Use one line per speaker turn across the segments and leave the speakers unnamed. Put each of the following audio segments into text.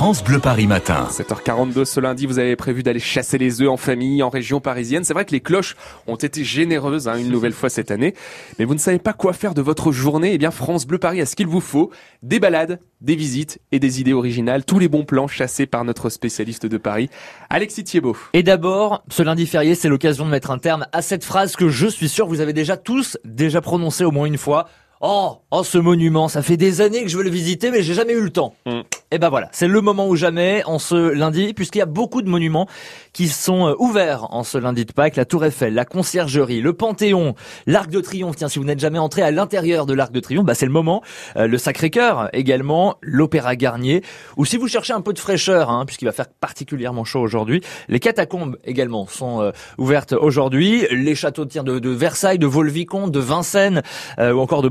France Bleu Paris Matin.
7h42 ce lundi, vous avez prévu d'aller chasser les œufs en famille, en région parisienne. C'est vrai que les cloches ont été généreuses hein, une nouvelle fois cette année. Mais vous ne savez pas quoi faire de votre journée Eh bien, France Bleu Paris a ce qu'il vous faut. Des balades, des visites et des idées originales. Tous les bons plans chassés par notre spécialiste de Paris, Alexis Thiebaud.
Et d'abord, ce lundi férié, c'est l'occasion de mettre un terme à cette phrase que je suis sûr vous avez déjà tous déjà prononcée au moins une fois. Oh, oh, ce monument, ça fait des années que je veux le visiter, mais j'ai jamais eu le temps.
Mm.
Et ben voilà, c'est le moment ou jamais en ce lundi, puisqu'il y a beaucoup de monuments qui sont euh, ouverts en ce lundi de Pâques. La Tour Eiffel, la Conciergerie, le Panthéon, l'Arc de Triomphe. Tiens, si vous n'êtes jamais entré à l'intérieur de l'Arc de Triomphe, bah c'est le moment. Euh, le Sacré-Cœur également, l'Opéra Garnier. Ou si vous cherchez un peu de fraîcheur, hein, puisqu'il va faire particulièrement chaud aujourd'hui, les catacombes également sont euh, ouvertes aujourd'hui. Les châteaux tiens, de, de Versailles, de Vaux-le-Vicomte, de Vincennes ou encore de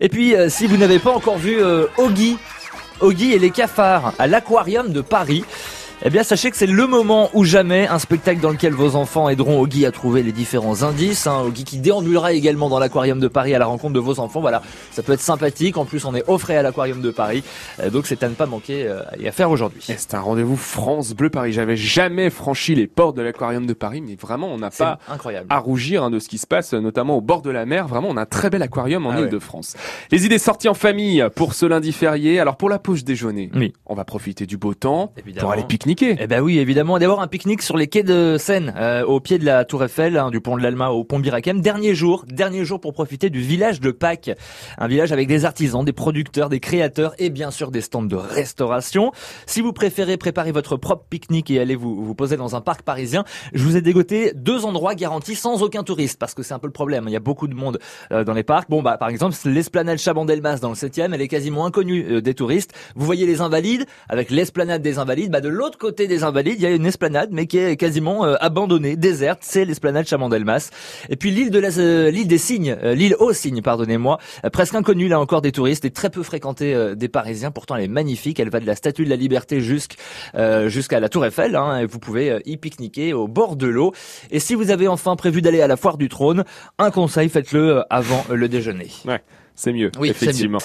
Et puis, si vous n'avez pas encore vu Oggy, Oggy et les cafards à l'aquarium de Paris. Eh bien, sachez que c'est le moment ou jamais, un spectacle dans lequel vos enfants aideront Oggy à trouver les différents indices. Hein. Oggy qui déambulera également dans l'aquarium de Paris à la rencontre de vos enfants. Voilà, ça peut être sympathique. En plus, on est offré à l'aquarium de Paris, euh, donc c'est à ne pas manquer euh, et à faire aujourd'hui.
C'est un rendez-vous France Bleu Paris. J'avais jamais franchi les portes de l'aquarium de Paris, mais vraiment, on n'a pas
incroyable.
à rougir hein, de ce qui se passe, notamment au bord de la mer. Vraiment, on a un très bel aquarium en ah Ile-de-France. Les idées sorties en famille pour ce lundi férié. Alors pour la pause déjeuner,
oui.
on va profiter du beau temps
évidemment.
pour aller pique-niquer.
Eh ben oui, évidemment d'abord un pique-nique sur les quais de Seine, euh, au pied de la Tour Eiffel, hein, du pont de l'Alma au pont Birakem. Dernier jour, dernier jour pour profiter du village de Pâques, un village avec des artisans, des producteurs, des créateurs et bien sûr des stands de restauration. Si vous préférez préparer votre propre pique-nique et aller vous, vous poser dans un parc parisien, je vous ai dégoté deux endroits garantis sans aucun touriste, parce que c'est un peu le problème. Il y a beaucoup de monde euh, dans les parcs. Bon bah par exemple l'esplanade Chabandelmas dans le 7e, elle est quasiment inconnue euh, des touristes. Vous voyez les Invalides avec l'esplanade des Invalides. Bah de l'autre côté des Invalides, il y a une esplanade, mais qui est quasiment euh, abandonnée, déserte. C'est l'esplanade Chamandelmas. Et puis l'île de la, euh, l'île des Cygnes, euh, l'île aux Cygnes, pardonnez-moi, presque inconnue là encore des touristes et très peu fréquentée des Parisiens. Pourtant, elle est magnifique. Elle va de la Statue de la Liberté jusqu'à la Tour Eiffel. Hein, et vous pouvez y pique-niquer au bord de l'eau. Et si vous avez enfin prévu d'aller à la foire du trône, un conseil, faites-le avant le déjeuner.
Ouais. C'est mieux, oui, effectivement.